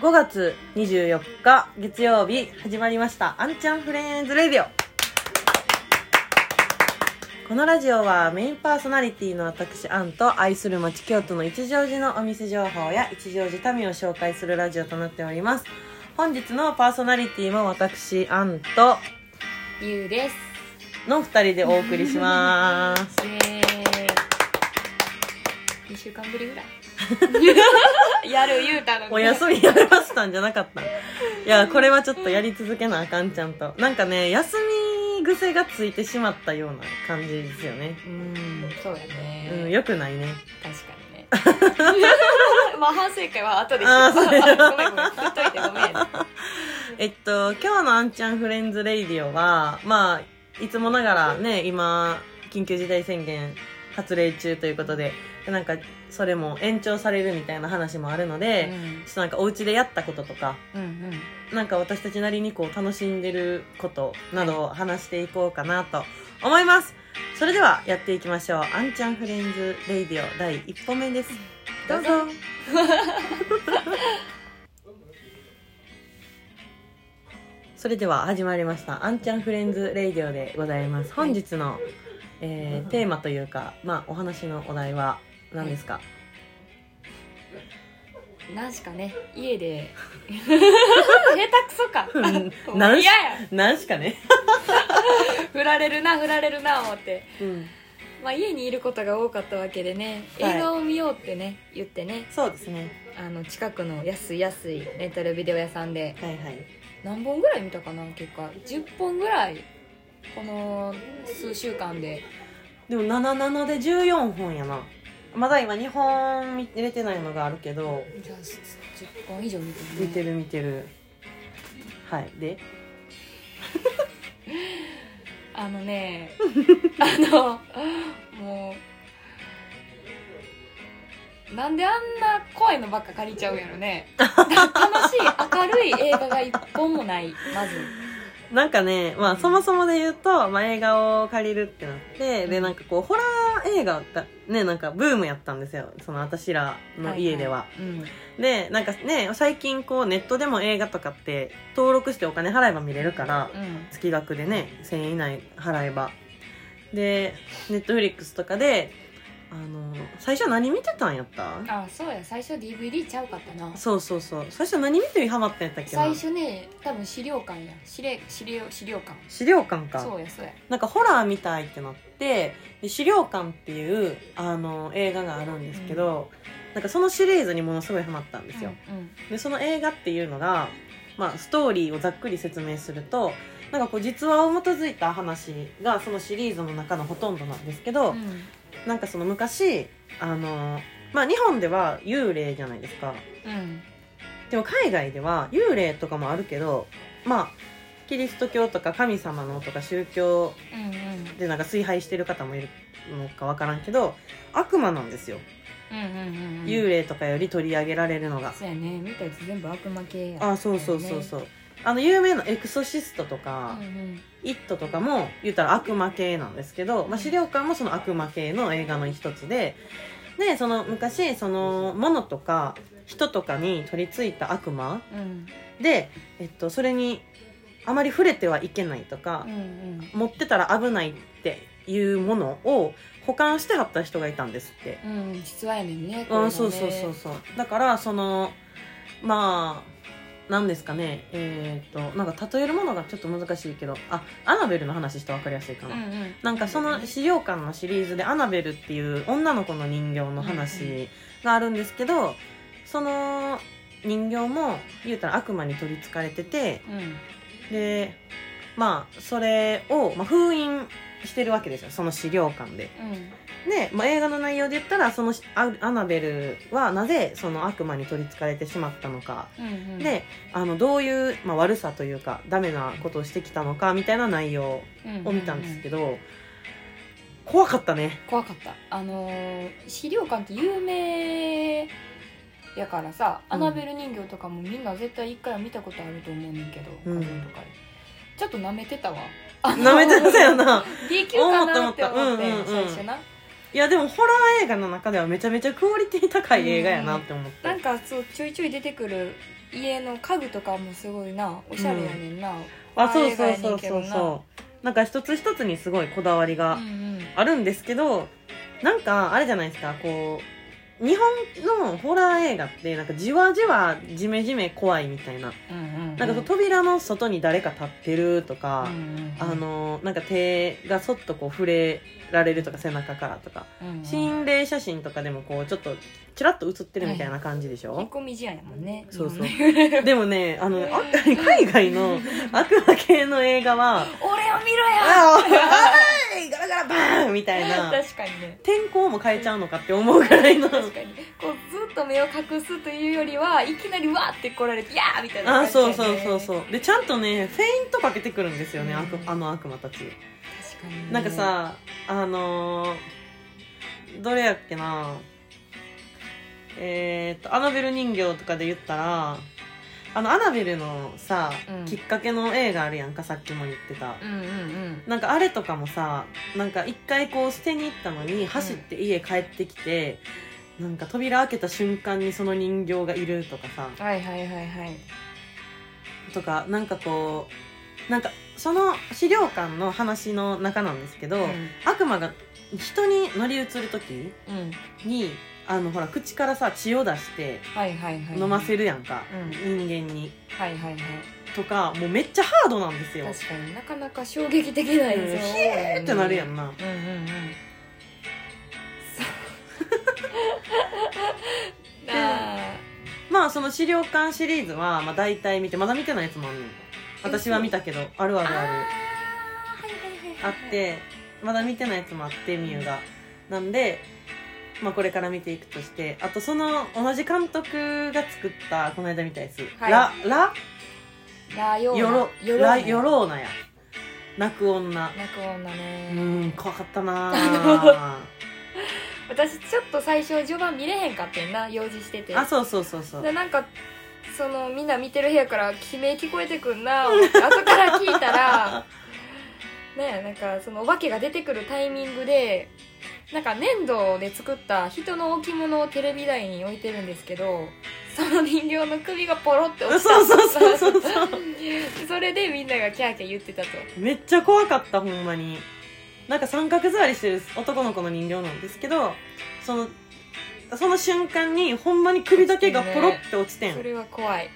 5月24日月曜日始まりました「あんちゃんフレンズレディオ」このラジオはメインパーソナリティの私アンと愛する町京都の一乗寺のお店情報や一乗寺民を紹介するラジオとなっております。本日のパーソナリティも私アンとゆうです。の2人でお送りします。イエーイ2週間ぶりぐらい。やる言うたのにお休みやめましたんじゃなかった。いやこれはちょっとやり続けなあかんちゃんと。なんかね休み癖がついてしまったような感じですよね。うんそうやね、うんよくないね。確かにね。まあ反省会は後でしよう。ごめんごめん。振っといてごめん。えっと今日のあんちゃんフレンズレイディオはまあいつもながらね今緊急事態宣言発令中ということででなんかそれも延長されるみたいな話もあるので、ちょっとなんかお家でやったこととかうんうんなんか私たちなりにこう楽しんでることなどを話していこうかなと思います。それではやっていきましょう。あんちゃんフレンズレイディオ第一歩目です。どうぞ。それでは始まりました。あんちゃんフレンズレイディオでございます。本日の、えーテーマというか、まあお話のお題は何ですか、なんしかね。家で。下手くそか。嫌や。なんしかね？振られるな振られるな思って。うん。まあ家にいることが多かったわけでね。はい。映画を見ようってね言ってね。そうですね。あの近くの安い安いレンタルビデオ屋さんで。はいはい。何本ぐらい見たかな結果。10本ぐらいこの数週間で。でも77で14本やな。まだ今2本見れてないのがあるけど。じゃあ10本以上見てる、ね、見てる見てる。はい。で？あのね あのもうなんであんな怖いのばっか借りちゃうんやろね。楽しい明るい映画が一本もない。まずなんかね、まあ、そもそもで言うと、まあ、映画を借りるってなって、でなんかこうホラー映画がねなんかブームやったんですよ。その私らの家では、いい。うん。でなんかね最近こうネットでも映画とかって登録してお金払えば見れるから、うん。月額でね1000円以内払えば。でネットフリックスとかであの最初何見てたんやった？あそうや最初 DVD ちゃうかったな。そうそうそう。最初何見てハマったんやったっけな？最初ね多分資料館や。資料資料資料館。資料館か。そうやそうや。なんかホラーみたいってなってで資料館っていうあの映画があるんですけど、なんかそのシリーズにものすごいハマったんですよ、うん。でその映画っていうのが、まあ、ストーリーをざっくり説明するとなんかこう実話を基づいた話がそのシリーズの中のほとんどなんですけど、うんなんかその昔あの、まあ、日本では幽霊じゃないですか。うん。でも海外では幽霊とかもあるけどまあキリスト教とか神様のとか宗教うんうん。でなんか崇拝してる方もいるのかわからんけど悪魔なんですよ、うんうんうんうん。幽霊とかより取り上げられるのが。そうやね。見たやつ全部悪魔系やあそうそうそうそううあの有名な「エクソシスト」とかうんうん「イット!」とかも言ったら悪魔系なんですけど、まあ、資料館もその悪魔系の映画の一つででその昔その物とか人とかに取り付いた悪魔うん。で、えっと、それにあまり触れてはいけないとかうんうん。持ってたら危ないっていうものを保管してはった人がいたんですって。うん実はやねんね。うん、そうそうそうそう。だからそのまあなんですかね。えっ、となんか例えるものがちょっと難しいけどあアナベルの話して分かりやすいかな、うんうん。なんかその資料館のシリーズでアナベルっていう女の子の人形の話があるんですけどその人形も言うたら悪魔に取りつかれててうん。でまあそれを、まあ、封印してるわけですよその資料館で。で、まあ、映画の内容で言ったらそのアアナベルはなぜその悪魔に取りつかれてしまったのか、うんうん。であのどういう、まあ、悪さというかダメなことをしてきたのかみたいな内容を見たんですけど、怖かったね。怖かった。あのー資料館って有名やからさ、うん。アナベル人形とかもみんな絶対一回は見たことあると思うねんけどうん。とかで、ちょっと舐めてたわなめてたよな。B 級かなって思って思った思ったうんうんうん。最初な。いやでもホラー映画の中ではめちゃめちゃクオリティ高い映画やなって思って、なんかそうちょいちょい出てくる家の家具とかもすごいなおしゃれやねんな、あそうホラー映画やねそうそうんけどな。そうそうなんか一つ一つにすごいこだわりがうん。あるんですけどなんかあれじゃないですかこう日本のホラー映画ってなんかじわじわじめじめ怖いみたいな。なんかその扉の外に誰か立ってるとかあのなんか手がそっとこう触れられるとか背中からとか。うんうん。心霊写真とかでもこうちょっとチラッと写ってるみたいな感じでしょ、引っ込み思案やもんね。そうそう。でもねあのあ海外の悪魔系の映画は俺を見ろ「や！あおいガラガラバーン!」みたいな。確かにね。天候も変えちゃうのかって思うぐらいの。確かに。こうずっと目を隠すというよりはいきなりわーって来られて「やー!」みたいな。あ感じそうそうそう。うそうでちゃんとねフェイントかけてくるんですよね、うん悪あの悪魔たち。確かに。ねなんかさあのーどれやっけな。えー、っとアナベル人形とかで言ったらあのアナベルのさ、うん。きっかけの映画あるやんかさっきも言ってた。うんうんうん。なんかあれとかもさなんか一回こう捨てに行ったのに走って家帰ってきて、なんか扉開けた瞬間にその人形がいるとかさ。はいはいはいはい。とかなんかこうなんかその資料館の話の中なんですけど、うん。悪魔が人に乗り移る時うん。にあのほら口からさ血を出して飲ませるやんか、うん。人間に。はいはいはい。とかもうめっちゃハードなんですよ。確かに。なかなか衝撃的な映像多いよねヒエーってなるやんな。うんうんうん。そう。あ。まあその資料館シリーズは、まあ、大体見てまだ見てないやつもあるねん私は見たけどあるーあるある。あってまだ見てないやつもあってみゆが。なんで、まあ、これから見ていくとしてあとその同じ監督が作ったこの間見たやつ、はい。ラララヨロヨロラヨローナや。泣く女。泣く女ね。うん怖かったなあ 私ちょっと最初序盤見れへんかってんな用事してて。あそうそうそうそう。でなんかそのみんな見てる部屋から悲鳴聞こえてくんな。後から聞いたらねなんかそのお化けが出てくるタイミングでなんか粘土で作った人の置物をテレビ台に置いてるんですけどその人形の首がポロって落ちた。そうそうそうそう。それでみんながキャーキャー言ってたと。めっちゃ怖かったほんまに。なんか三角座りしてる男の子の人形なんですけどそのその瞬間にほんまに首だけがポロって落ちてん、それは怖い。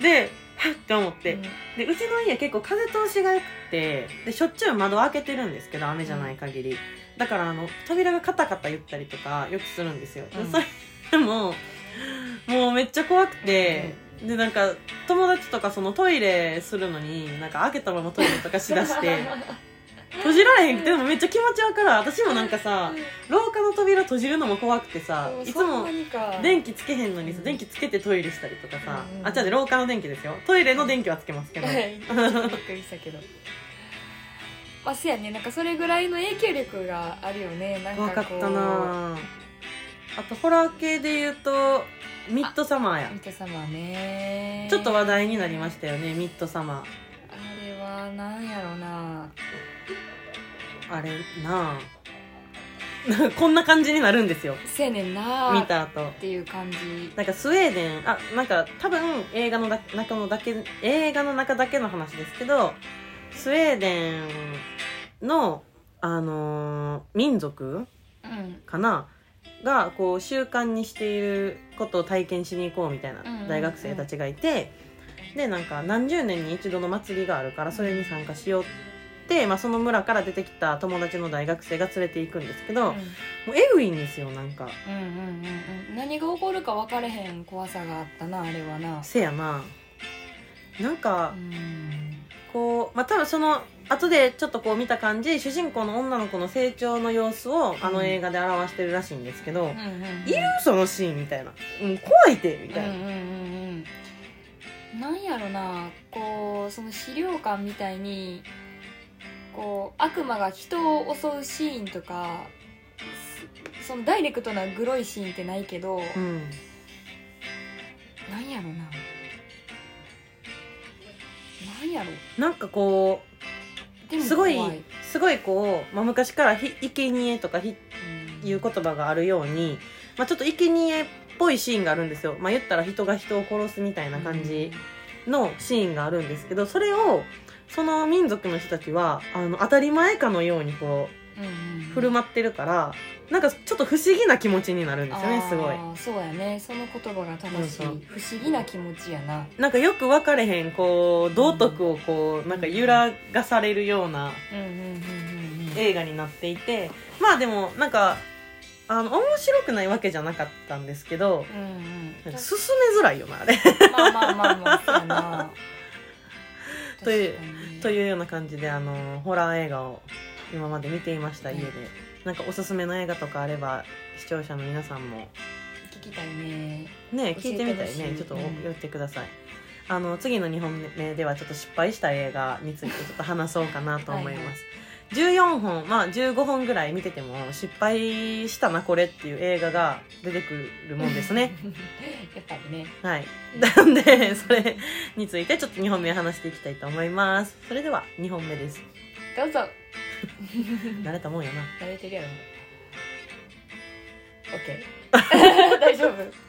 ではっって思って、うん。でうちの家結構風通しが良くてでしょっちゅう窓開けてるんですけど雨じゃない限り、だからあの扉がカタカタ言ったりとかよくするんですよ、でうん。それでももうめっちゃ怖くて、でなんか友達とかそのトイレするのになんか開けたままトイレとかしだして 閉じられへんくてでもめっちゃ気持ちわからん私もなんかさ廊下の扉閉じるのも怖くてさいつも電気つけへんのにさ電気つけてトイレしたりとかさ、うんうんあ廊下の電気ですよ。トイレの電気はつけますけど、びっくりしたけど。まあせやね。なんかそれぐらいの影響力があるよね。なん怖かかこう。ったな。ぁあとホラー系で言うとミッドサマーや。ミッドサマーね。ちょっと話題になりましたよねミッドサマあれはなんやろな。ーあれなあ。こんな感じになるんですよ。せやねんな。見た後。っていう感じ。なんかスウェーデンあなんか多分映画のだ中のだけ映画の中だけの話ですけどスウェーデンのあのー民族うんかながこう習慣にしていることを体験しに行こうみたいなうんうんうん。大学生たちがいて、でなんか何十年に一度の祭りがあるからそれに参加しようって、まあ、その村から出てきた友達の大学生が連れて行くんですけど、もうエグいんですよなんか。うんうんうんうん。うん何が起こるか分かれへん怖さがあったなあれはな。せやな。なんかうん。こうまあ多分その後でちょっとこう見た感じ主人公の女の子の成長の様子をあの映画で表してるらしいんですけど、うんうんうん。いるそのシーンみたいな、うん、怖いてみたいな、うんうんうんうん。なんやろなこうその資料館みたいにこう悪魔が人を襲うシーンとかそそのダイレクトなグロいシーンってないけど、うんなんやろな。なんやろ。なんかこうすごい怖すごいこう、まあ、昔からひ生贄とかひいう言葉があるように、まあ、ちょっと生贄っぽいシーンがあるんですよ、まあ、言ったら人が人を殺すみたいな感じのシーンがあるんですけどそれをその民族の人たちはあの当たり前かのようにこうんうんう振る舞ってるからなんかちょっと不思議な気持ちになるんですよねすごい。そうやね。その言葉が正しい不思議な気持ちやな。なんかよく分かれへんこう道徳をこうなんか揺らがされるような映画になっていてまあでもなんかあの面白くないわけじゃなかったんですけどうんうん。進めづらいよなあれ。まあまあまあまあそうやな。というというような感じであのホラー映画を今まで見ていました家で、なんかおすすめの映画とかあれば視聴者の皆さんも。聞きたいね。ね聞いてみたいね。ちょっとうん言ってください、あの次の2本目ではちょっと失敗した映画についてちょっと話そうかなと思います14本まあ15本ぐらい見てても失敗したなこれっていう映画が出てくるもんですね。やっぱりね。はい。なんでそれについてちょっと2本目話していきたいと思います。それでは2本目です。どうぞ。慣れたもんやな。慣れてるやろ。OK 大丈夫